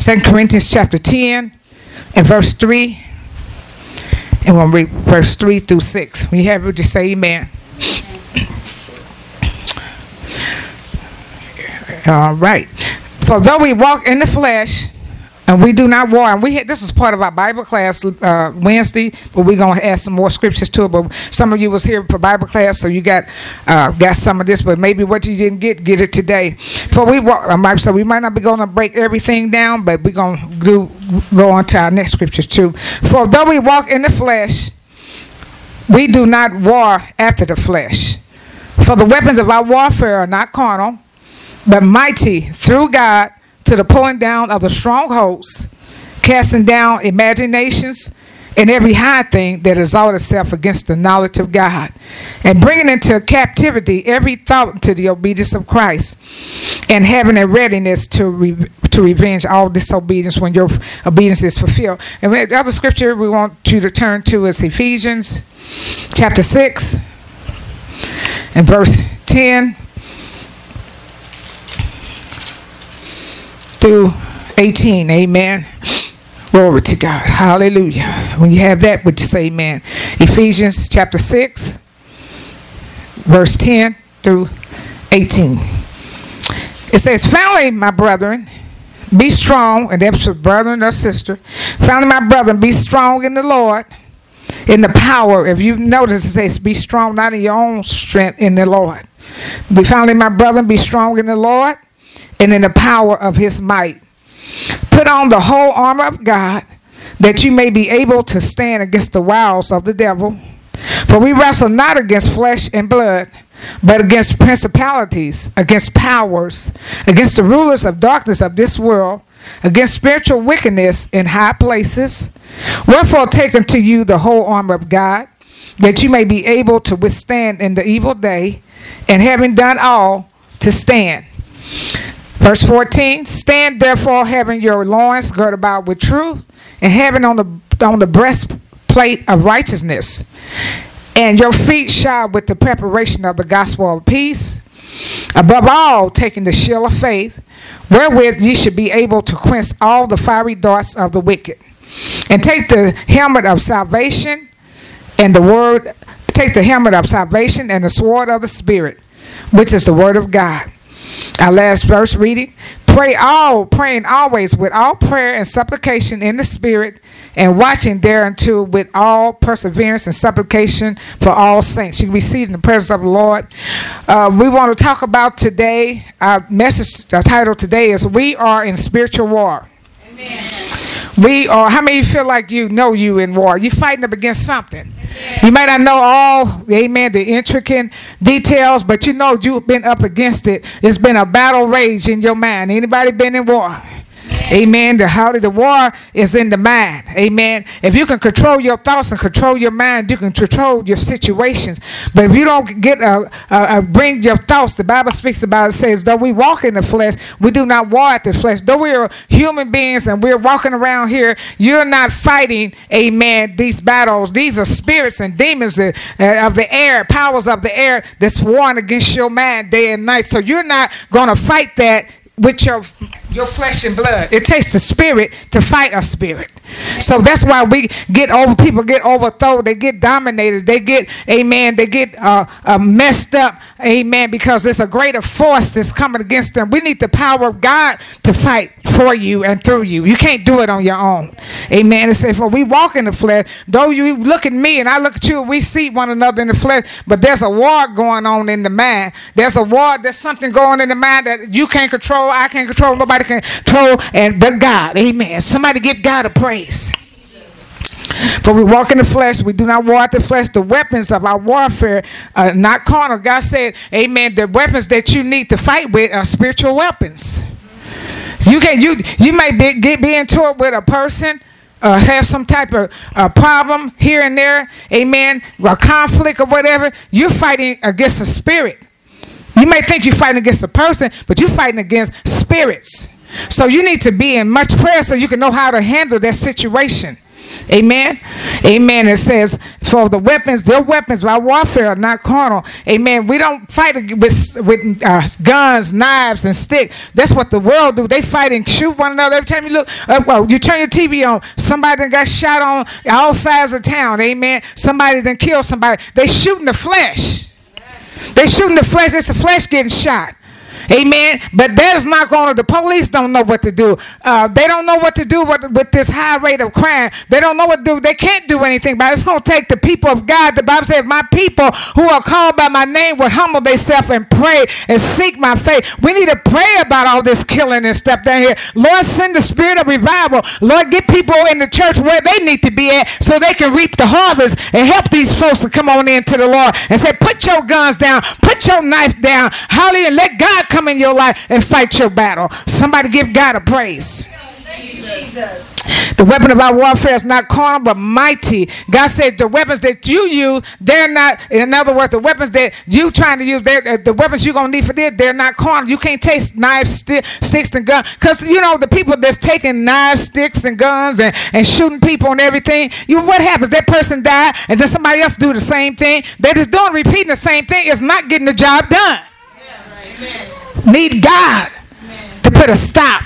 Second Corinthians chapter 10 and verse 3. And we'll read verse 3 through 6. When you have it, just say amen. All right. For though we walk in the flesh, and we do not war. And we had, this is part of our Bible class uh, Wednesday, but we're gonna add some more scriptures to it. But some of you was here for Bible class, so you got uh, got some of this. But maybe what you didn't get, get it today. For we walk, so we might not be to break everything down, but we're gonna do go on to our next scriptures too. For though we walk in the flesh, we do not war after the flesh. For the weapons of our warfare are not carnal, but mighty through God to the pulling down of the strongholds, casting down imaginations and every high thing that exalts itself against the knowledge of God, and bringing into captivity every thought to the obedience of Christ, and having a readiness to re- to revenge all disobedience when your obedience is fulfilled. And the other scripture we want you to turn to is Ephesians chapter 6 and verse 10 through 18. Amen. Glory to God. Hallelujah. When you have that, would you say amen? Ephesians chapter 6, verse 10 through 18. It says, Finally, my brethren, be strong, and that's a brother or sister. Finally, my brethren, be strong in the Lord, in the power. If you notice, it says, Be strong, not in your own strength, in the Lord. Be finally, my brethren, be strong in the Lord and in the power of his might. Put on the whole armor of God that you may be able to stand against the wiles of the devil. For we wrestle not against flesh and blood, but against principalities, against powers, against the rulers of darkness of this world, against spiritual wickedness in high places. Wherefore, take unto you the whole armor of God, that you may be able to withstand in the evil day, and having done all, to stand. Verse 14 Stand therefore, having your loins girded about with truth, and having on the, on the breastplate of righteousness, and your feet shod with the preparation of the gospel of peace. Above all, taking the shield of faith, wherewith ye should be able to quench all the fiery darts of the wicked. And take the helmet of salvation and the word, take the helmet of salvation and the sword of the Spirit, which is the word of God our last verse reading. Pray all, praying always with all prayer and supplication in the Spirit, and watching thereunto with all perseverance and supplication for all saints. You can be seated in the presence of the Lord. Uh, we want to talk about today. Our message, our title today is "We Are in Spiritual War." Amen. We are. How many feel like you know you in war? You fighting up against something. You may not know all, amen, the intricate details, but you know you've been up against it. It's been a battle rage in your mind. Anybody been in war? Amen. The how of the war is in the mind. Amen. If you can control your thoughts and control your mind, you can control your situations. But if you don't get a, uh, uh, bring your thoughts, the Bible speaks about it says, though we walk in the flesh, we do not war at the flesh. Though we are human beings and we're walking around here, you're not fighting. Amen. These battles, these are spirits and demons of the air, powers of the air that's warring against your mind day and night. So you're not going to fight that with your your flesh and blood. It takes the spirit to fight a spirit. So that's why we get over. People get overthrown. They get dominated. They get, amen. They get uh, uh, messed up, amen. Because there's a greater force that's coming against them. We need the power of God to fight for you and through you. You can't do it on your own, amen. And say, for we walk in the flesh. Though you look at me and I look at you, we see one another in the flesh. But there's a war going on in the mind. There's a war. There's something going in the mind that you can't control. I can't control. Nobody can control, and but God. Amen. Somebody get God a praise. For we walk in the flesh, we do not war the flesh. The weapons of our warfare are not carnal. God said, Amen. The weapons that you need to fight with are spiritual weapons. You can you you may be get be into it with a person. Uh, have some type of uh, problem here and there, amen, a conflict or whatever, you're fighting against a spirit. You may think you're fighting against a person, but you're fighting against spirits. So you need to be in much prayer so you can know how to handle that situation. Amen. Amen. It says, for the weapons, their weapons, our warfare are not carnal. Amen. We don't fight with, with uh, guns, knives, and sticks. That's what the world do. They fight and shoot one another. Every time you look, uh, well, you turn your TV on, somebody that got shot on all sides of town. Amen. Somebody then killed somebody. They shooting the flesh. They shooting the flesh. It's the flesh getting shot. Amen. But that is not going to, the police don't know what to do. Uh, they don't know what to do with, with, this high rate of crime. They don't know what to do. They can't do anything. But it's going to take the people of God. The Bible says, my people who are called by my name would humble themselves and pray and seek my faith. We need to pray about all this killing and stuff down here. Lord, send the spirit of revival. Lord, get people in the church where they need to be at so they can reap the harvest and help these folks to come on into the Lord and say, put your guns down, put your knife down, hallelujah, let God come in your life and fight your battle. Somebody give God a praise. The weapon of our warfare is not carnal but mighty. God said the weapons that you use, they're not. In other words, the weapons that you trying to use, the weapons you're gonna need for this, they're not carnal. You can't take knives, sti- sticks, and guns, because you know the people that's taking knives, sticks, and guns and, and shooting people and everything. You what happens? That person died, and then somebody else do the same thing. They're just doing repeating the same thing. It's not getting the job done. Yeah, right need God to put a stop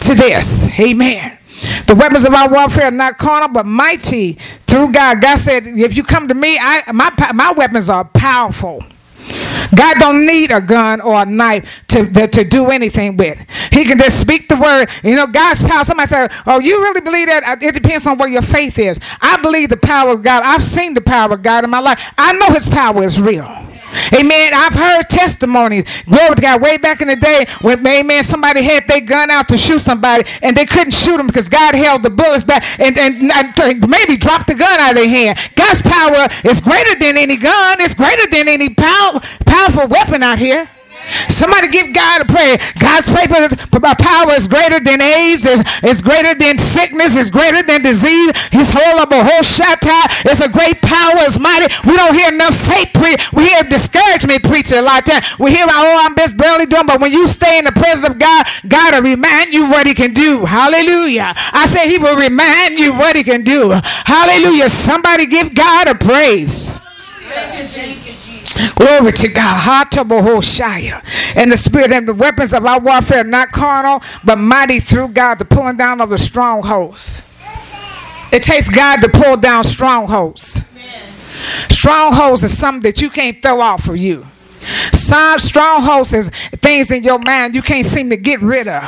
to this. Amen. The weapons of our warfare are not carnal, but mighty through God. God said, if you come to me, I, my, my weapons are powerful. God don't need a gun or a knife to, to, to, do anything with. He can just speak the word. You know, God's power. Somebody said, Oh, you really believe that? Uh, it depends on what your faith is. I believe the power of God. I've seen the power of God in my life. I know his power is real. Amen. I've heard testimonies. Glory to God. Way back in the day when, amen, somebody had their gun out to shoot somebody and they couldn't shoot them because God held the bullets back and, and, and maybe dropped the gun out of their hand. God's power is greater than any gun. It's greater than any power, powerful weapon out here. Somebody give God a prayer. God's power is greater than AIDS, is, is greater than sickness, is greater than disease. His horrible whole shatta is a great power, is mighty. We don't hear enough faith pre- we hear discouragement preacher a lot of time. We hear, oh, I'm just barely doing, but when you stay in the presence of God, God will remind you what he can do. Hallelujah. I say he will remind you what he can do. Hallelujah. Somebody give God a praise. Glory to God. And the spirit and the weapons of our warfare not carnal, but mighty through God, the pulling down of the strongholds. It takes God to pull down strongholds. Strongholds is something that you can't throw off of you. Some strongholds is things in your mind you can't seem to get rid of.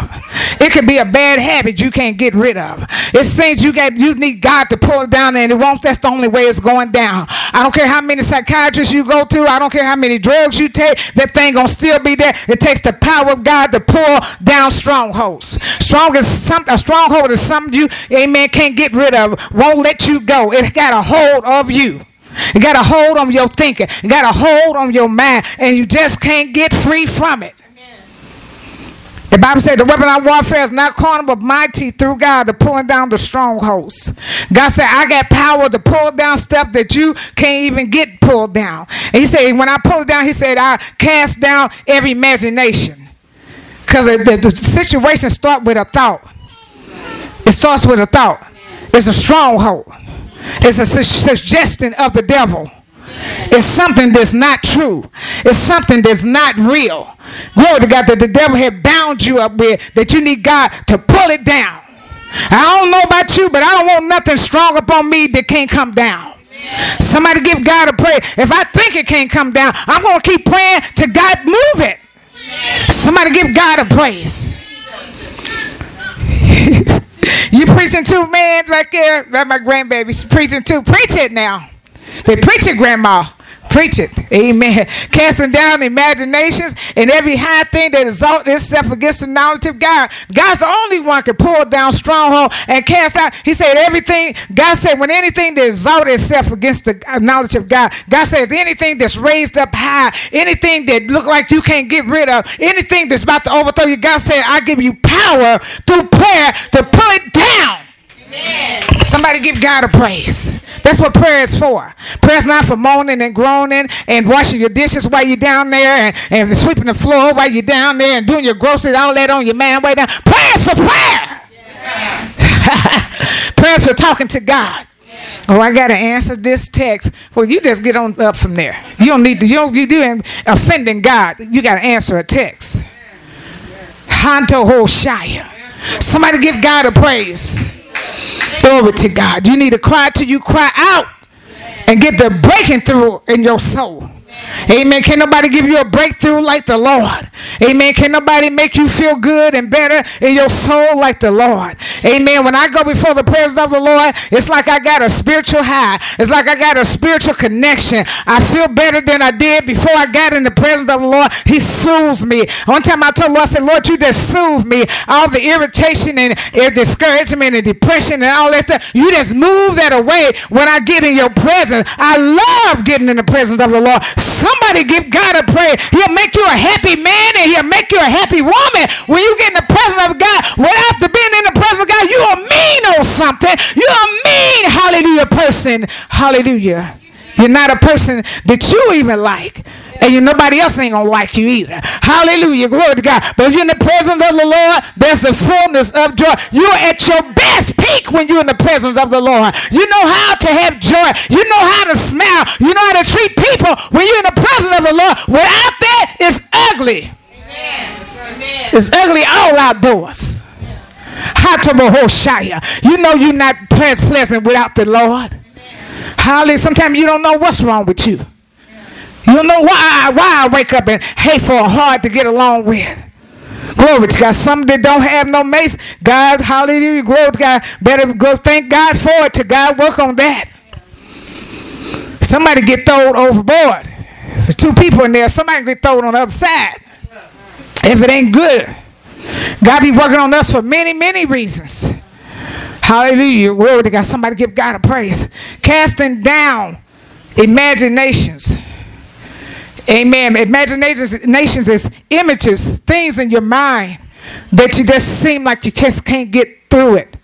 It could be a bad habit you can't get rid of. It's things you got you need God to pull it down and it won't that's the only way it's going down. I don't care how many psychiatrists you go to, I don't care how many drugs you take, that thing gonna still be there. It takes the power of God to pull down strongholds. Strong is some a stronghold is something you, amen, can't get rid of, won't let you go. It got a hold of you. You got a hold on your thinking. You got a hold on your mind, and you just can't get free from it. The Bible said the weapon of warfare is not carnal but mighty through God to pulling down the strongholds. God said, I got power to pull down stuff that you can't even get pulled down. And he said, when I pull it down, he said, I cast down every imagination. Because the, the, the situation starts with a thought. It starts with a thought. It's a stronghold. It's a su- suggestion of the devil. It's something that's not true. It's something that's not real. Glory to God that the devil had bound you up with, that you need God to pull it down. I don't know about you, but I don't want nothing strong upon me that can't come down. Somebody give God a prayer. If I think it can't come down, I'm going to keep praying to God move it. Somebody give God a praise. You preaching too, man, right there. That's my grandbaby. She's preaching too. Preach it now. Say, preach it, grandma. Preach it. Amen. Casting down imaginations and every high thing that exalts itself against the knowledge of God. God's the only one can pull down stronghold and cast out. He said everything. God said when anything that exalts itself against the knowledge of God. God says anything that's raised up high, anything that look like you can't get rid of, anything that's about to overthrow you. God said I give you power through prayer to pull it down. Somebody give God a praise. That's what prayer is for. Prayer is not for moaning and groaning and washing your dishes while you're down there and, and sweeping the floor while you're down there and doing your groceries, all that on your man way down. Prayer is for prayer. Yeah. Prayers for talking to God. Oh, I gotta answer this text. Well, you just get on up from there. You don't need to. You don't. You doing offending God. You gotta answer a text. Hanto Hoshaya. Somebody give God a praise. Glory to God. You need to cry till you cry out and get the breaking through in your soul. Amen. Can nobody give you a breakthrough like the Lord? Amen. Can nobody make you feel good and better in your soul like the Lord? Amen. When I go before the presence of the Lord, it's like I got a spiritual high. It's like I got a spiritual connection. I feel better than I did before I got in the presence of the Lord. He soothes me. One time I told the Lord, I said, Lord, you just soothe me. All the irritation and, discouragement and depression and all that stuff. You just move that away when I get in your presence. I love getting in the presence of the Lord. Somebody give God a praise. He'll make you a happy man and he'll make you a happy woman. When you get in the presence of God, without the being in the presence of God, you are a mean or something. You're a mean, hallelujah, person. Hallelujah. You're not a person that you even like. And you, nobody else ain't gonna like you either. Hallelujah. Glory to God. But if you're in the presence of the Lord, there's a fullness of joy. You're at your best peak when you're in the presence of the Lord. You know how to have joy. You know how to smile. You know how to treat people when you're in the presence of the Lord. Without that, it's ugly. Amen. It's ugly all outdoors. You know you're not pleasant without the Lord. Hallelujah. Sometimes you don't know what's wrong with you. You know why I, why I wake up and hate for a hard to get along with. Glory to God. Some that don't have no mace, God, hallelujah, glory to God. Better go thank God for it to God work on that. Somebody get thrown overboard. There's two people in there, somebody get thrown on the other side. If it ain't good. God be working on us for many, many reasons. Hallelujah. Glory to God. Somebody give God a praise. Casting down imaginations. Amen. Imaginations nations is images, things in your mind that you just seem like you just can't get through it.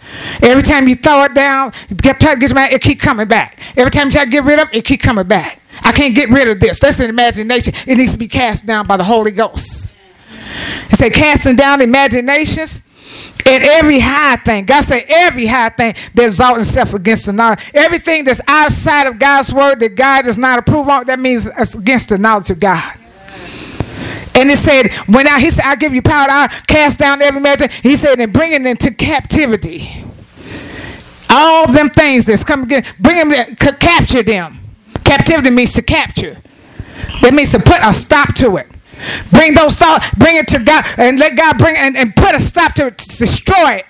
Every time you throw it down, get try to get it keep coming back. Every time you try to get rid of it, it keep coming back. I can't get rid of this. That's an imagination. It needs to be cast down by the Holy Ghost. It say casting down imaginations and every high thing. God said every high thing that exalts itself against the knowledge. Everything that's outside of God's word that God does not approve of, that means it's against the knowledge of God. And it said, when I, he said, I give you power to cast down every measure. He said, and bring it into captivity. All them things that's coming again, bring them, capture them. Captivity means to capture. That means to put a stop to it. Bring those thoughts, bring it to God, and let God bring and, and put a stop to to destroy it.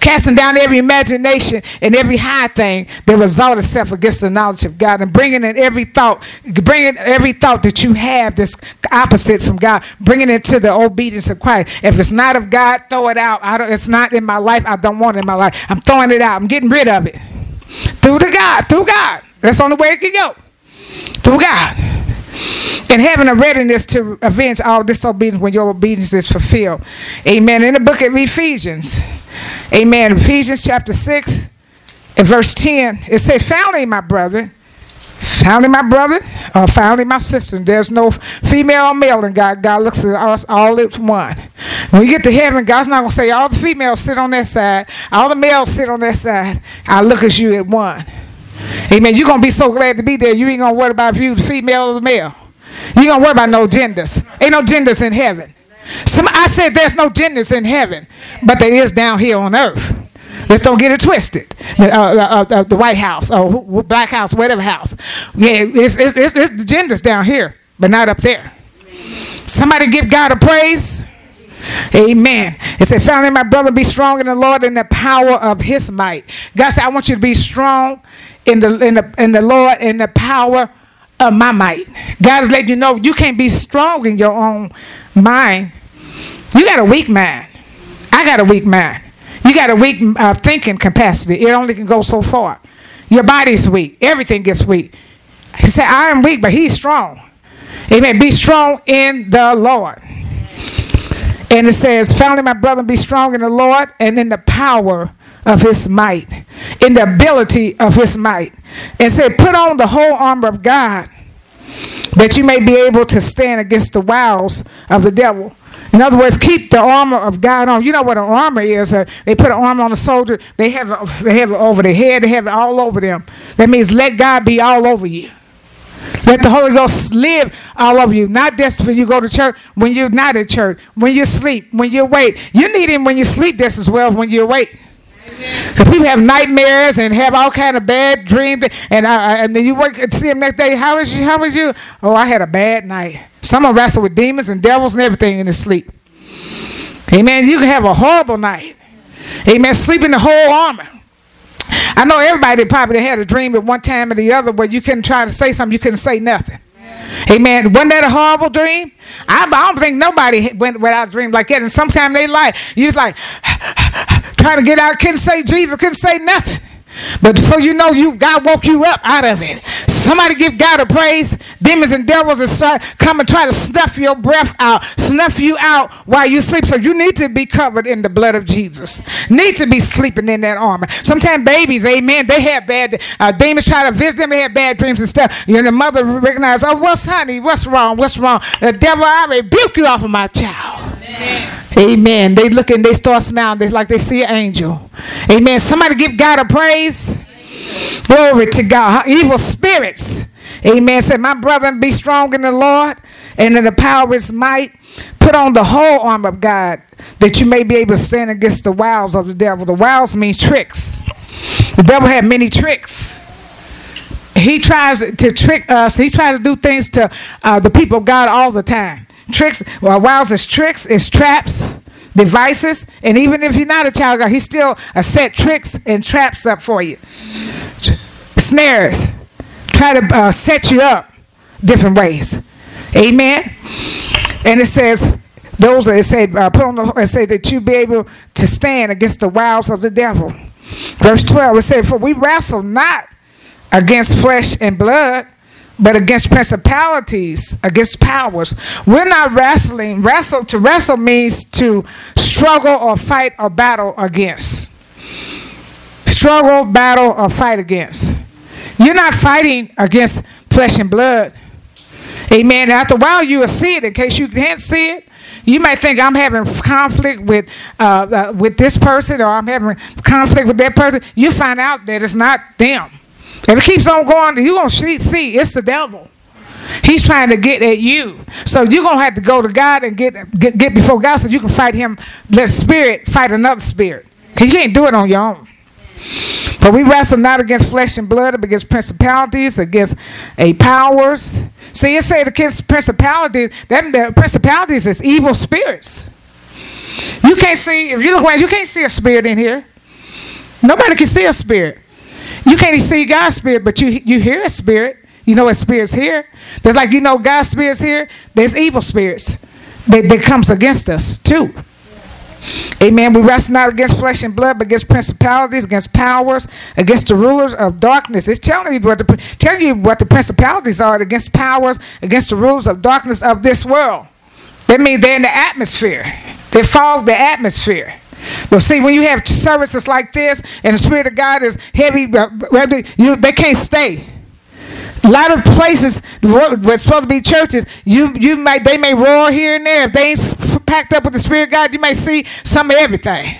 Casting down every imagination and every high thing that result itself against the knowledge of God, and bringing in every thought, bringing every thought that you have that's opposite from God, bringing it to the obedience of Christ. If it's not of God, throw it out. I don't, it's not in my life. I don't want it in my life. I'm throwing it out. I'm getting rid of it. Through the God, through God. That's the only way it can go. Through God and having a readiness to avenge all disobedience when your obedience is fulfilled. Amen. In the book of Ephesians, amen. Ephesians chapter 6 and verse 10, it says, Finally, my brother, finally, my brother, or finally, my sister, there's no female or male in God. God looks at us all at one. When you get to heaven, God's not going to say, All the females sit on that side, all the males sit on that side. I look at you at one. Amen. You're going to be so glad to be there, you ain't going to worry about if you female or male. You ain't going to worry about no genders. Ain't no genders in heaven. Some, I said there's no genders in heaven, but there is down here on earth. Let's don't get it twisted. The, uh, uh, uh, the White House, or Black House, whatever house. Yeah, it's, it's, it's, it's genders down here, but not up there. Somebody give God a praise. Amen. It said, finally, my brother, be strong in the Lord and the power of his might. God said, I want you to be strong in the in the in the Lord in the power of my might. God is letting you know you can't be strong in your own mind. You got a weak mind. I got a weak mind. You got a weak uh, thinking capacity. It only can go so far. Your body's weak. Everything gets weak. He said, I am weak, but he's strong. Amen. Be strong in the Lord. And it says, Finally, my brother, be strong in the Lord and in the power of his might, in the ability of his might. And said, Put on the whole armor of God that you may be able to stand against the wiles of the devil. In other words, keep the armor of God on. You know what an armor is? Uh, they put an armor on a soldier. They have it, they have it over their head. They have it all over them. That means let God be all over you. Let the Holy Ghost live all over you. Not just when you go to church, when you're not at church, when you sleep, when you awake. You need Him when you sleep just as well as when you awake. Because people have nightmares and have all kind of bad dreams, and uh, and then you work and see them next day. How was you? How was you? Oh, I had a bad night. Someone wrestled with demons and devils and everything in his sleep. Amen. You can have a horrible night. Amen. Sleeping the whole armor. I know everybody probably had a dream at one time or the other where you couldn't try to say something, you couldn't say nothing. Amen. Wasn't that a horrible dream? I, I don't think nobody went without a dream like that. And sometimes they lie. You was like trying to get out, couldn't say Jesus, couldn't say nothing. But before you know, you God woke you up out of it. Somebody give God a praise. Demons and devils and come and try to snuff your breath out, snuff you out while you sleep. So you need to be covered in the blood of Jesus. Need to be sleeping in that armor. Sometimes babies, amen, they have bad uh, demons try to visit them. They have bad dreams and stuff. You know, the mother recognizes, oh, what's honey? What's wrong? What's wrong? The devil, I rebuke you off of my child. Amen. They look and they start smiling. They like they see an angel. Amen. Somebody give God a praise. Glory to God. Evil spirits. Amen. Said, My brother, be strong in the Lord and in the power of his might. Put on the whole arm of God that you may be able to stand against the wiles of the devil. The wiles means tricks. The devil had many tricks. He tries to trick us. He tries to do things to uh, the people of God all the time. Tricks, well, wiles is tricks, is traps, devices, and even if you're not a child of God, he still set tricks and traps up for you. Snares, try to uh, set you up different ways. Amen. And it says, those that say, uh, put on the, it say that you be able to stand against the wiles of the devil. Verse 12, it said, For we wrestle not against flesh and blood, but against principalities, against powers. We're not wrestling. Wrestle to wrestle means to struggle or fight or battle against. Struggle, battle, or fight against. You're not fighting against flesh and blood. Amen. After a while, you will see it. In case you can't see it, you might think I'm having conflict with uh, uh, with this person, or I'm having conflict with that person. You find out that it's not them. If it keeps on going, you're going to see it's the devil. He's trying to get at you. So you're going to have to go to God and get, get, get before God so you can fight him. Let spirit fight another spirit. Because you can't do it on your own. But we wrestle not against flesh and blood, but against principalities, against a powers. See, it said against principalities, that principalities is evil spirits. You can't see, if you look around, you can't see a spirit in here. Nobody can see a spirit. You can't even see God's spirit, but you you hear a spirit. You know a spirit's here. There's like you know God's spirit's here. There's evil spirits that, that comes against us too. Amen. We wrestle not against flesh and blood, but against principalities, against powers, against the rulers of darkness. It's telling you what the telling you what the principalities are against powers, against the rulers of darkness of this world. That means they're in the atmosphere. They fog the atmosphere. But see, when you have services like this and the Spirit of God is heavy, uh, you, they can't stay. A lot of places where it's supposed to be churches, you you might they may roar here and there. If they ain't f- packed up with the Spirit of God, you may see some of everything.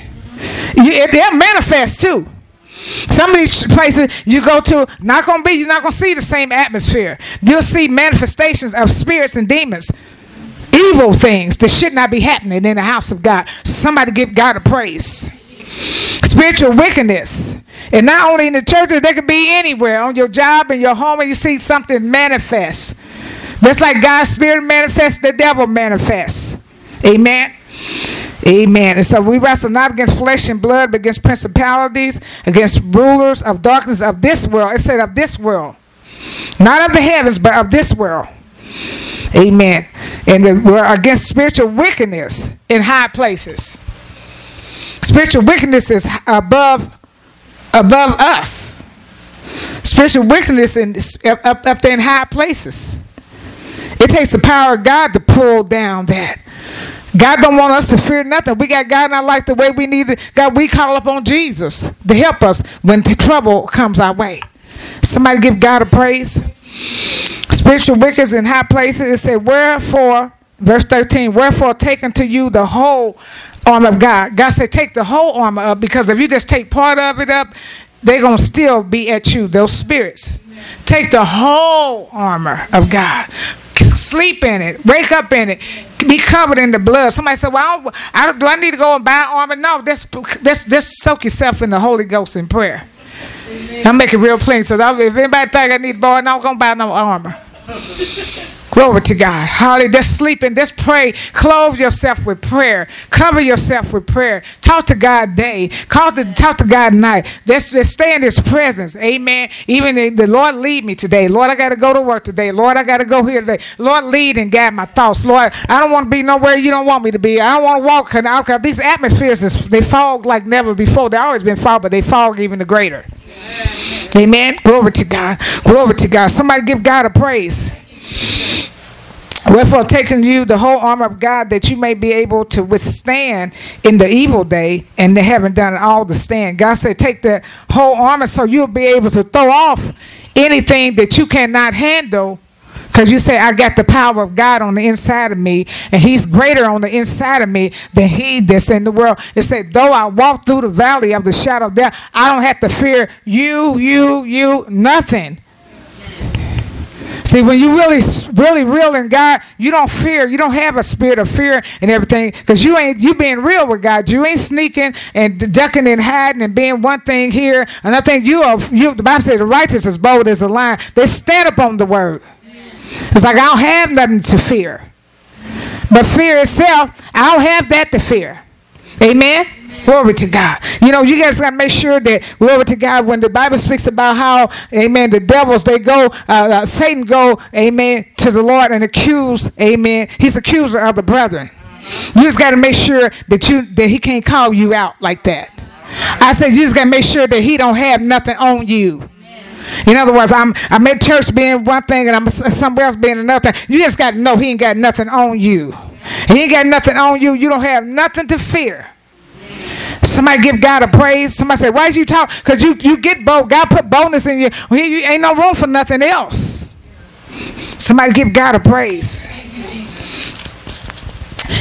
You, they'll manifest too. Some of these places you go to, not gonna be, you're not gonna see the same atmosphere. You'll see manifestations of spirits and demons evil things that should not be happening in the house of God. Somebody give God a praise. Spiritual wickedness. And not only in the churches, they could be anywhere on your job, in your home, and you see something manifest. Just like God's spirit manifests, the devil manifests. Amen. Amen. And so we wrestle not against flesh and blood, but against principalities, against rulers of darkness of this world. It said of this world. Not of the heavens, but of this world. Amen. And we're against spiritual wickedness in high places. Spiritual wickedness is above above us. Spiritual wickedness in, up, up there in high places. It takes the power of God to pull down that. God don't want us to fear nothing. We got God in our life the way we need it. God, we call upon Jesus to help us when trouble comes our way. Somebody give God a praise spiritual wickedness in high places. It said, Wherefore verse 13, wherefore take unto you the whole arm of God. God said, take the whole armor up because if you just take part of it up, they're going to still be at you, those spirits. Take the whole armor of God. Sleep in it. Wake up in it. Be covered in the blood. Somebody said, "Well, I do I need to go and buy armor?" No, just just just soak yourself in the Holy Ghost in prayer. I'm making real plain. So if anybody think I need buy, I'm gonna buy no armor. Glory to God. Hallelujah. Just sleep and just pray. Clothe yourself with prayer. Cover yourself with prayer. Talk to God day. Call to, talk to God night. Just, just stay in His presence. Amen. Even the, the Lord lead me today. Lord, I got to go to work today. Lord, I got to go here today. Lord, lead and guide my thoughts. Lord, I don't want to be nowhere you don't want me to be. I don't want to walk because these atmospheres, is, they fog like never before. They've always been fog, but they fog even the greater. Amen. Glory to God. Glory to God. Somebody give God a praise. Wherefore, taking you the whole armor of God, that you may be able to withstand in the evil day, and they haven't done all to stand. God said, take the whole armor so you'll be able to throw off anything that you cannot handle. Because you say, I got the power of God on the inside of me, and He's greater on the inside of me than He that's in the world. It said, though I walk through the valley of the shadow of death, I don't have to fear you, you, you, nothing. See, when you really, really real in God, you don't fear. You don't have a spirit of fear and everything because you ain't you being real with God. You ain't sneaking and ducking and hiding and being one thing here and another thing. You are you. The Bible says the righteous is bold as a lion. They stand up on the word. It's like I don't have nothing to fear, but fear itself, I don't have that to fear. Amen. Glory to God. You know, you guys got to make sure that, glory to God, when the Bible speaks about how, amen, the devils, they go, uh, uh, Satan go, amen, to the Lord and accuse, amen. He's accuser of the brethren. You just got to make sure that you that he can't call you out like that. I said you just got to make sure that he don't have nothing on you. In other words, I'm I'm at church being one thing and I'm somewhere else being another. thing. You just got to know he ain't got nothing on you. He ain't got nothing on you. You don't have nothing to fear. Somebody give God a praise. Somebody say, "Why you talk?" Because you you get bold. God put boldness in you. Well, you ain't no room for nothing else. Somebody give God a praise.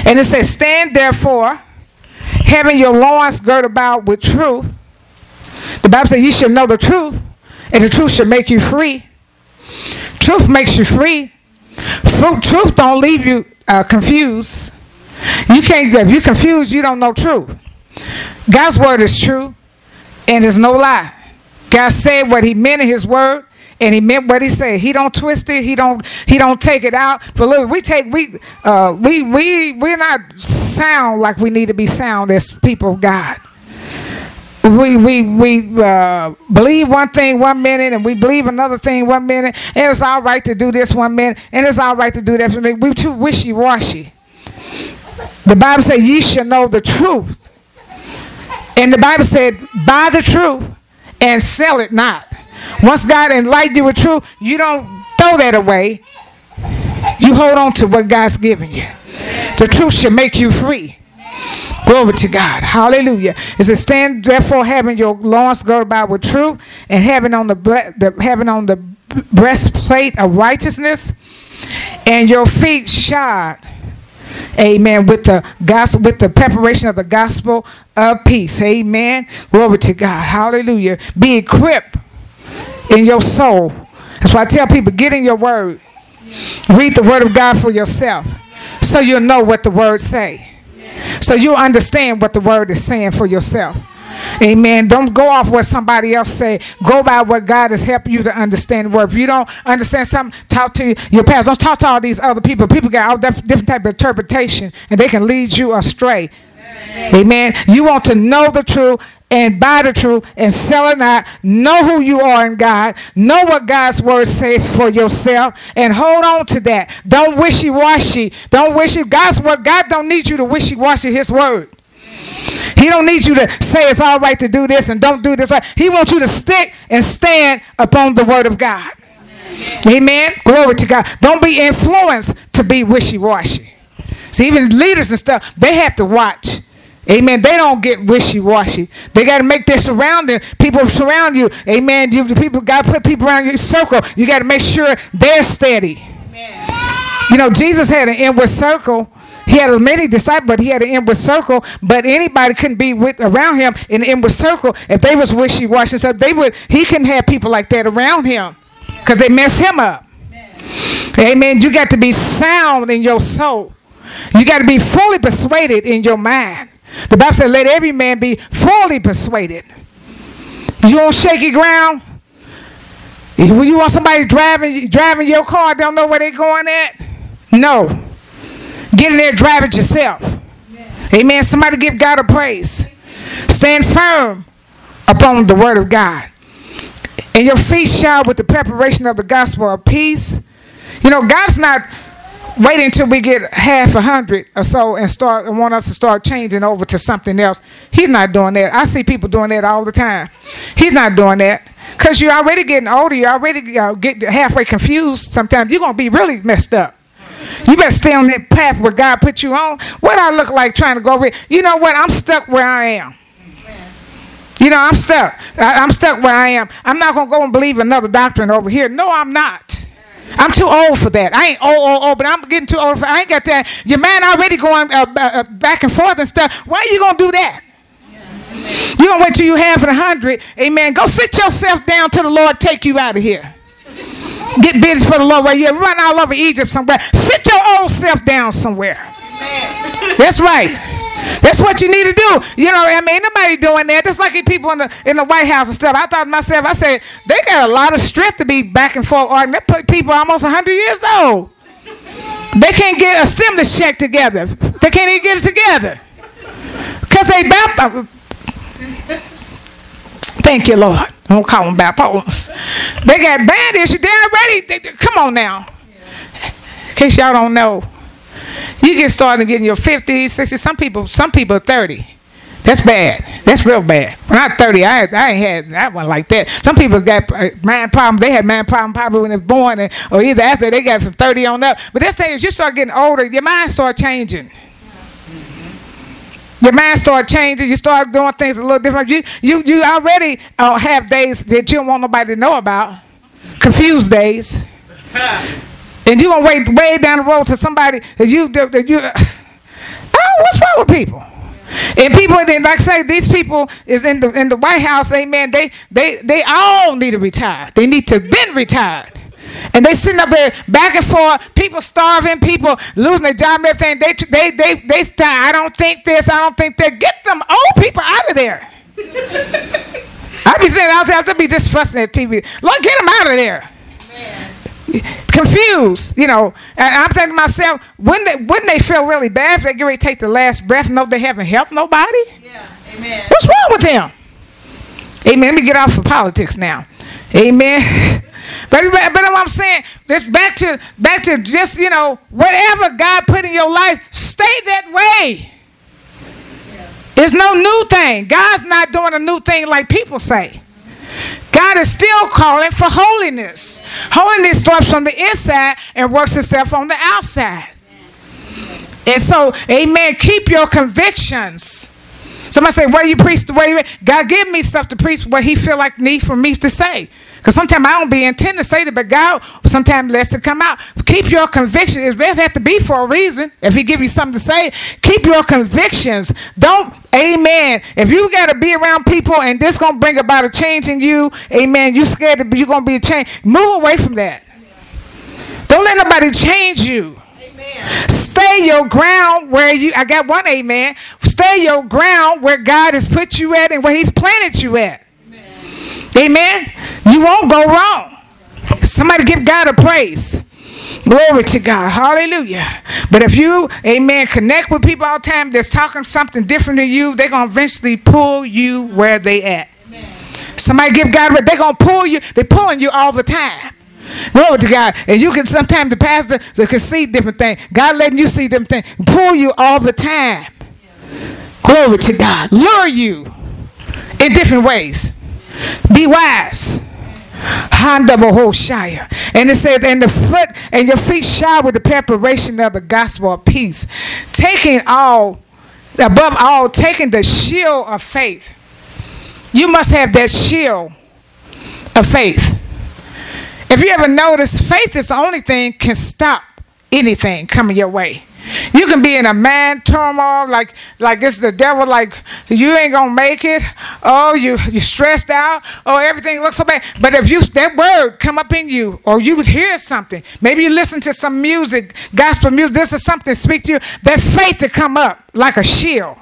And it says, "Stand therefore, having your loins girt about with truth." The Bible says, "You should know the truth, and the truth should make you free." Truth makes you free. Truth don't leave you uh, confused. You can't. If you're confused, you don't know truth. God's word is true and there's no lie. God said what he meant in his word and he meant what he said. He don't twist it. He don't he don't take it out. For look, we take we uh we we we're not sound like we need to be sound as people of God. We we we uh, believe one thing one minute and we believe another thing one minute and it's all right to do this one minute and it's all right to do that. One. We too wishy washy. The Bible said, ye shall know the truth and the Bible said, buy the truth and sell it not. Once God enlightened you with truth, you don't throw that away. You hold on to what God's given you. The truth shall make you free. Glory to God. Hallelujah. It stand therefore having your loins girded about with truth and having on the, the having on the breastplate of righteousness and your feet shod Amen. With the gospel, with the preparation of the gospel of peace. Amen. Glory to God. Hallelujah. Be equipped in your soul. That's why I tell people get in your word. Read the word of God for yourself. So you'll know what the word say. So you'll understand what the word is saying for yourself. Amen. Don't go off what somebody else say. Go by what God has helped you to understand Where. If you don't understand something, talk to your past. Don't talk to all these other people. People got all different type of interpretation, and they can lead you astray. Amen. You want to know the truth and buy the truth and sell it not. Know who you are in God. Know what God's word says for yourself and hold on to that. Don't wishy washy. Don't wish it. God's word. God don't need you to wishy washy His word. He don't need you to say it's all right to do this and don't do this. right. He wants you to stick and stand upon the word of God. Amen. Amen. Glory to God. Don't be influenced to be wishy-washy. See, even leaders and stuff, they have to watch. Amen. They don't get wishy-washy. They got to make their surrounding people surround you. Amen. You, the people got to put people around your circle. You got to make sure they're steady. Amen. You know, Jesus had an inward circle. He had many disciples, but he had an inward circle. But anybody couldn't be with around him in the inward circle if they was wishy washy. So they would. He couldn't have people like that around him because they mess him up. Amen. You got to be sound in your soul. You got to be fully persuaded in your mind. The Bible said, "Let every man be fully persuaded." You on shaky ground? When you want somebody driving driving your car, don't know where they're going at? No. Get in there, drive it yourself. Amen. Somebody give God a praise. Stand firm upon the word of God. And your feet shod with the preparation of the gospel of peace. You know, God's not waiting until we get half a hundred or so and start and want us to start changing over to something else. He's not doing that. I see people doing that all the time. He's not doing that because you're already getting older. You already uh, get halfway confused. Sometimes you're gonna be really messed up. You better stay on that path where God put you on. What I look like trying to go over. You know what? I'm stuck where I am. You know, I'm stuck. I, am stuck where I am. I'm not gonna go and believe another doctrine over here. No, I'm not. I'm too old for that. I ain't old, old, old, but I'm getting too old for. I ain't got that. Your man already going uh, uh, back and forth and stuff. Why are you gonna do that? You gonna wait till you have a hundred? Amen. Go sit yourself down till the Lord take you out of here. Get busy for the Lord while you're running all over Egypt somewhere. Sit your old self down somewhere. That's right. That's what you need to do. You know, I mean, nobody doing that. Just like people in the in the White House and stuff. I thought to myself, I said, they got a lot of strength to be back and forth arguing. People almost 100 years old. They can't get a stimulus check together. They can't even get it together. Because they baptized. Thank you, Lord. I don't call them baptized. They got bad issues. They're already. They, come on now. In case y'all don't know. You get started getting your 50s, 60s. Some people, some people 30. That's bad. That's real bad. When I was 30, I, I ain't had that one like that. Some people got uh, mind problem. They had mind problem probably when they were born, and, or either after they got from 30 on up. But this thing is, you start getting older, your mind start changing. Your mind start changing. You start doing things a little different. You you you already uh, have days that you don't want nobody to know about. Confused days. And you're gonna wait way down the road to somebody that you that you. Oh, what's wrong with people? And people, then like I say, these people is in the in the White House. Amen. They they they all need to retire. They need to been retired. And they sitting up there back and forth, people starving, people losing their job everything. They they they they start, I don't think this, I don't think that. Get them old people out of there. I be saying out there, I be just fussing at TV. Look, get them out of there confused, you know. And I'm thinking to myself, wouldn't they, wouldn't they feel really bad if they get ready to take the last breath and know they haven't helped nobody? Yeah, amen. What's wrong with them? Amen. Let me get off of politics now. Amen. But, but, but what I'm saying, this back to back to just you know whatever God put in your life, stay that way. Yeah. It's no new thing. God's not doing a new thing like people say. God is still calling for holiness. Holiness starts from the inside and works itself on the outside. And so, amen, keep your convictions. Somebody say, "Where you preach the way God give me stuff to preach what He feel like need for me to say." Because sometimes I don't be intending to say it, but God sometimes lets it come out. Keep your convictions. It may have to be for a reason. If He give you something to say, keep your convictions. Don't, amen. If you got to be around people and this going to bring about a change in you, amen, you scared that you're going to be a change, move away from that. Don't let nobody change you. Amen. Stay your ground where you, I got one amen. Stay your ground where God has put you at and where He's planted you at. Amen. You won't go wrong. Somebody give God a praise. Glory to God. Hallelujah. But if you, amen, connect with people all the time that's talking something different than you, they're going to eventually pull you where they at. Amen. Somebody give God, they're going to pull you. They're pulling you all the time. Glory to God. And you can sometimes, the pastor can see different things. God letting you see different things. Pull you all the time. Glory to God. Lure you in different ways. Be wise. And it says, and the foot and your feet shod with the preparation of the gospel of peace. Taking all, above all, taking the shield of faith. You must have that shield of faith. If you ever notice, faith is the only thing can stop anything coming your way. You can be in a man turmoil, like like it's the devil, like you ain't gonna make it. Oh, you you stressed out. Oh, everything looks so bad. But if you that word come up in you, or you would hear something, maybe you listen to some music, gospel music. This is something speak to you. That faith to come up like a shield,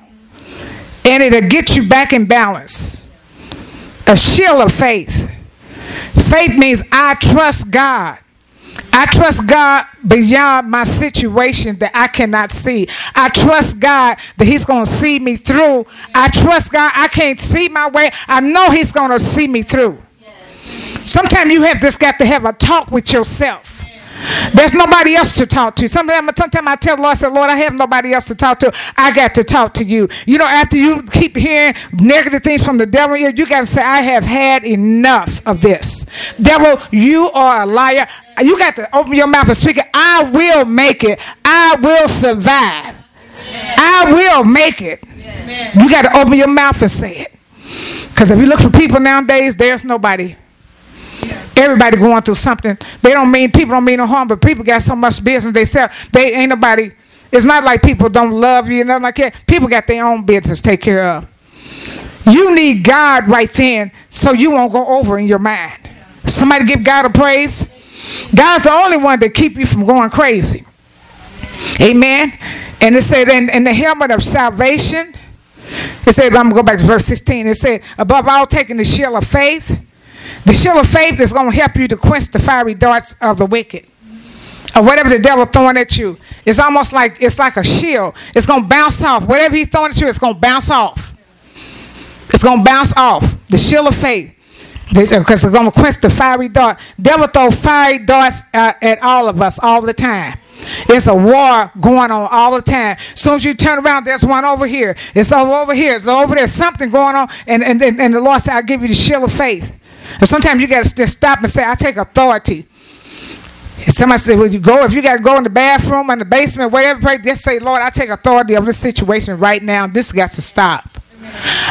and it'll get you back in balance. A shield of faith. Faith means I trust God. I trust God beyond my situation that I cannot see. I trust God that He's going to see me through. I trust God. I can't see my way. I know He's going to see me through. Sometimes you have just got to have a talk with yourself. There's nobody else to talk to. Sometimes, I tell the Lord, I say, Lord, I have nobody else to talk to. I got to talk to you. You know, after you keep hearing negative things from the devil, you got to say, I have had enough of this. Devil, you are a liar. You got to open your mouth and speak it. I will make it. I will survive. I will make it. You got to open your mouth and say it. Because if you look for people nowadays, there's nobody Everybody going through something. They don't mean people don't mean no harm, but people got so much business they sell. They ain't nobody. It's not like people don't love you and nothing like that. People got their own business to take care of. You need God right then, so you won't go over in your mind. Somebody give God a praise. God's the only one that keep you from going crazy. Amen. And it said, in, in the helmet of salvation, it said, I'm going to go back to verse 16. It said, above all, taking the shield of faith the shield of faith is going to help you to quench the fiery darts of the wicked. Or whatever the devil throwing at you. It's almost like it's like a shield. It's going to bounce off. Whatever he's throwing at you, it's going to bounce off. It's going to bounce off. The shield of faith. Because they're going to quench the fiery dart. Devil throw fiery darts uh, at all of us all the time. It's a war going on all the time. As soon as you turn around, there's one over here. It's over, here. It's over there. Something going on. And, and, and the Lord said, I'll give you the shield of faith. And sometimes you got to just stop and say, I take authority. And somebody said, Will you go? If you got to go in the bathroom, in the basement, whatever, pray, just say, Lord, I take authority of this situation right now. This got to stop.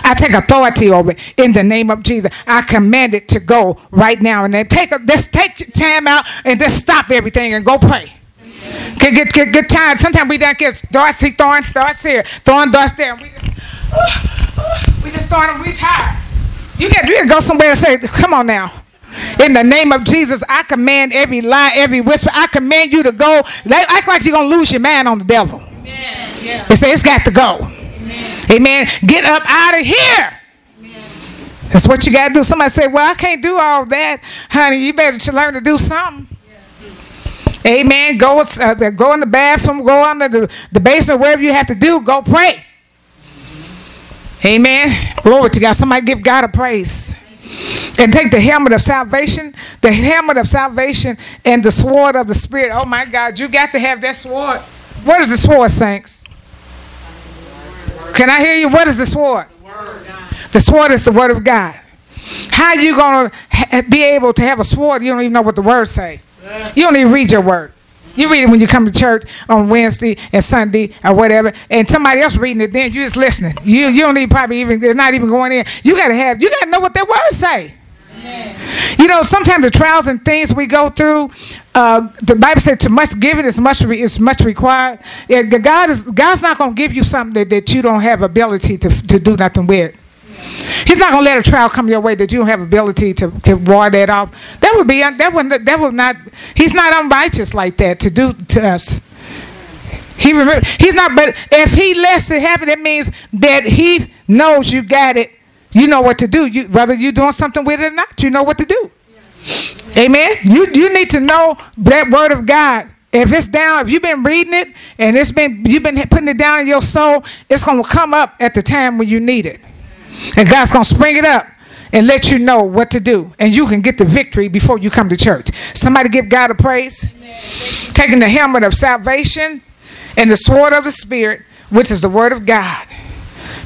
I take authority over it in the name of Jesus. I command it to go right now. And then take a, just take time out and just stop everything and go pray. Get, get, get, get tired. Sometimes we don't get darts, thorn darts here, throwing darts there. We just, uh, we just throwing them, we tired. You got to go somewhere and say, come on now. In the name of Jesus, I command every lie, every whisper. I command you to go. Act like you're going to lose your man on the devil. Amen. Yeah. They say it's got to go. Amen. Get up out of here. Amen. That's what you got to do. Somebody say, well, I can't do all that. Honey, you better learn to do something. Amen. Go, uh, go in the bathroom, go under the, the basement, wherever you have to do, go pray. Amen. Glory to God. Somebody give God a praise. And take the helmet of salvation, the helmet of salvation, and the sword of the Spirit. Oh my God, you got to have that sword. What is the sword, saints? Can I hear you? What is the sword? The sword is the word of God. How are you going to be able to have a sword? You don't even know what the words say. You don't even read your word. You read it when you come to church on Wednesday and Sunday or whatever, and somebody else reading it. Then you just listening. You you don't even probably even. They're not even going in. You gotta have. You gotta know what their word say. You know, sometimes the trials and things we go through, uh, the Bible said, "To much given is much re- is much required." Yeah, God is God's not going to give you something that, that you don't have ability to to do nothing with. He's not going to let a trial come your way that you don't have ability to, to ward that off. That would be that would that would not. He's not unrighteous like that to do to us. He remember, he's not. But if he lets it happen, it means that he knows you got it. You know what to do. You whether you're doing something with it or not, you know what to do. Amen. You you need to know that word of God. If it's down, if you've been reading it and it's been you've been putting it down in your soul, it's to come up at the time when you need it. And God's to spring it up and let you know what to do. And you can get the victory before you come to church. Somebody give God a praise. Taking the helmet of salvation and the sword of the Spirit, which is the word of God.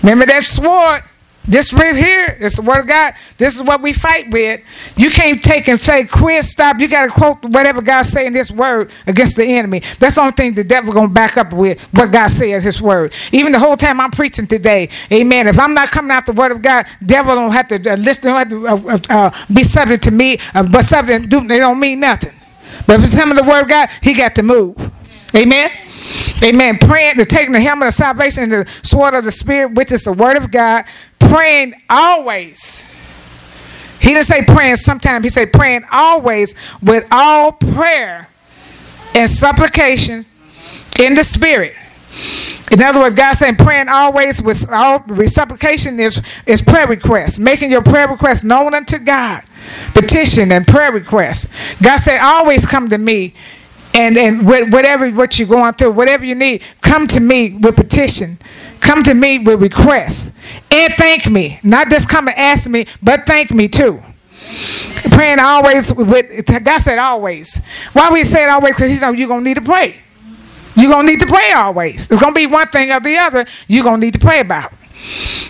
Remember that sword? This right here is the word of God. This is what we fight with. You can't take and say, quit, stop. You got to quote whatever God say in this word against the enemy. That's the only thing the devil going to back up with what God says his word. Even the whole time I'm preaching today, amen. If I'm not coming out the word of God, devil don't have to uh, listen, don't have to uh, uh, uh be subject to me, uh, but subject they don't mean nothing. But if it's him in the word of God, he got to move. Amen. Amen. Praying, to taking the helmet of salvation and the sword of the Spirit, which is the word of God. Praying always. He didn't say praying sometimes. He said praying always with all prayer and supplication in the Spirit. In other words, God saying praying always with all supplication is, is prayer requests, making your prayer requests known unto God. Petition and prayer requests. God said, always come to me and and whatever what you're going through, whatever you need, come to me with petition. Come to me with requests. And thank me. Not just come and ask me, but thank me too. Praying always with God said always. Why we say it always? Because He know you're gonna need to pray. You're to need to pray always. It's to be one thing or the other you're to need to pray about.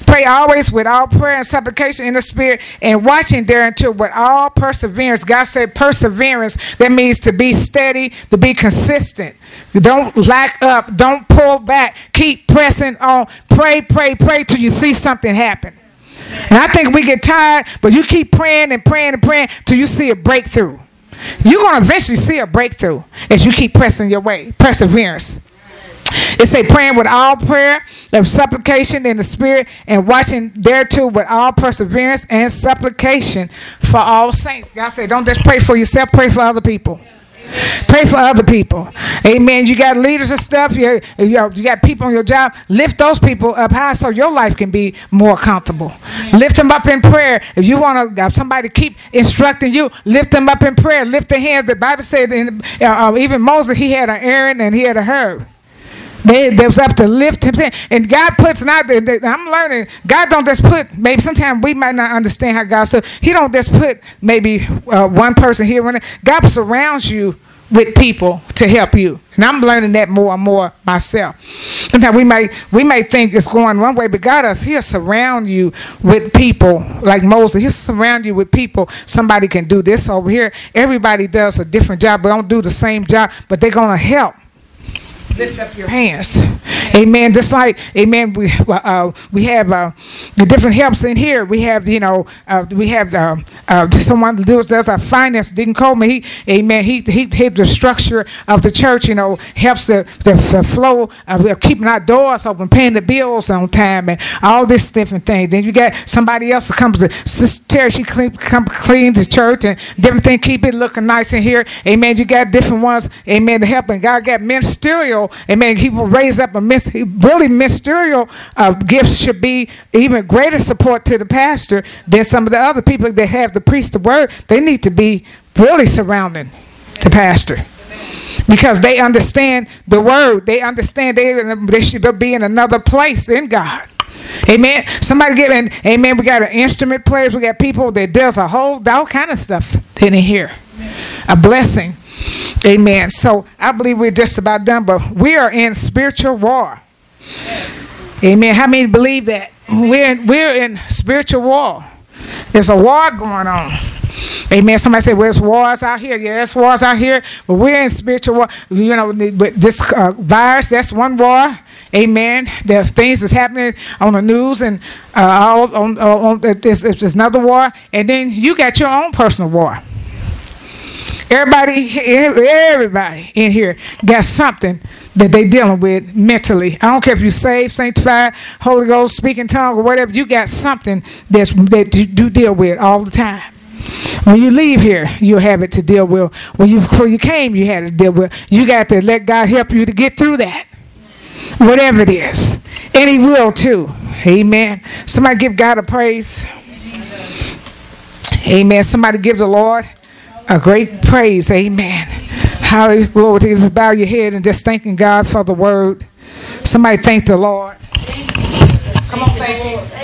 Pray always with all prayer and supplication in the spirit and watching thereunto with all perseverance. God said perseverance, that means to be steady, to be consistent. Don't lack up, don't pull back, keep pressing on. Pray, pray, pray till you see something happen. And I think we get tired, but you keep praying and praying and praying till you see a breakthrough. You're going to eventually see a breakthrough as you keep pressing your way. Perseverance. It say praying with all prayer and supplication in the spirit and watching thereto with all perseverance and supplication for all saints. God said, don't just pray for yourself, pray for other people. Pray for other people. Amen. You got leaders and stuff. You, you, you got people on your job. Lift those people up high so your life can be more comfortable. Lift them up in prayer. If you want to, have somebody keep instructing you, lift them up in prayer. Lift the hands. The Bible said, in, uh, uh, even Moses, he had an Aaron and he had a Hur. They, they was up to lift him. And God puts not. I'm learning. God don't just put. Maybe sometimes we might not understand how God. So He don't just put maybe uh, one person here. God surrounds you with people to help you. And I'm learning that more and more myself. Sometimes we may we may think it's going one way, but God does He'll surround you with people like Moses. He'll surround you with people. Somebody can do this over here. Everybody does a different job, but don't do the same job, but they're gonna help lift up your hands. Amen. Just like, amen, we, uh, we have uh, the different helps in here. We have, you know, uh, we have uh, uh, someone that does, does our finance, Deacon Coleman. He, amen, he, he, he the structure of the church, you know, helps the, the, the flow of keeping our doors open, paying the bills on time, and all this different things. Then you got somebody else that comes, to, Sister Terry, she clean, come, cleans the church and different things, keep it looking nice in here. Amen. You got different ones, amen, to help. And God got ministerial amen, he will raise up a mis- really ministerial uh, gifts should be even greater support to the pastor than some of the other people that have the priest of word. They need to be really surrounding the pastor because they understand the word. They understand they, they should be in another place in God. Amen. Somebody giving, amen. We got an instrument players. We got people that does a whole all kind of stuff in here. A blessing. Amen. So I believe we're just about done, but we are in spiritual war. Amen. How many believe that? We're in, we're in spiritual war. There's a war going on. Amen. Somebody say, "Well, there's wars out here." Yeah, there's wars out here, but we're in spiritual war. You know, with this uh, virus, that's one war. Amen. There are things that's happening on the news, and uh, all on, on, on there's, there's another war, and then you got your own personal war. Everybody, everybody in here got something that they dealing with mentally. I don't care if you saved, sanctified, Holy Ghost, speaking tongue, or whatever. You got something that's that you do deal with all the time. When you leave here, you'll have it to deal with. When you before you came, you had to deal with. You got to let God help you to get through that. Whatever it is. And he will too. Amen. Somebody give God a praise. Amen. Somebody give the Lord a great praise. Amen. Hallelujah. Glory to you. Bow your head and just thanking God for the word. Somebody thank the Lord. Come on, thank you.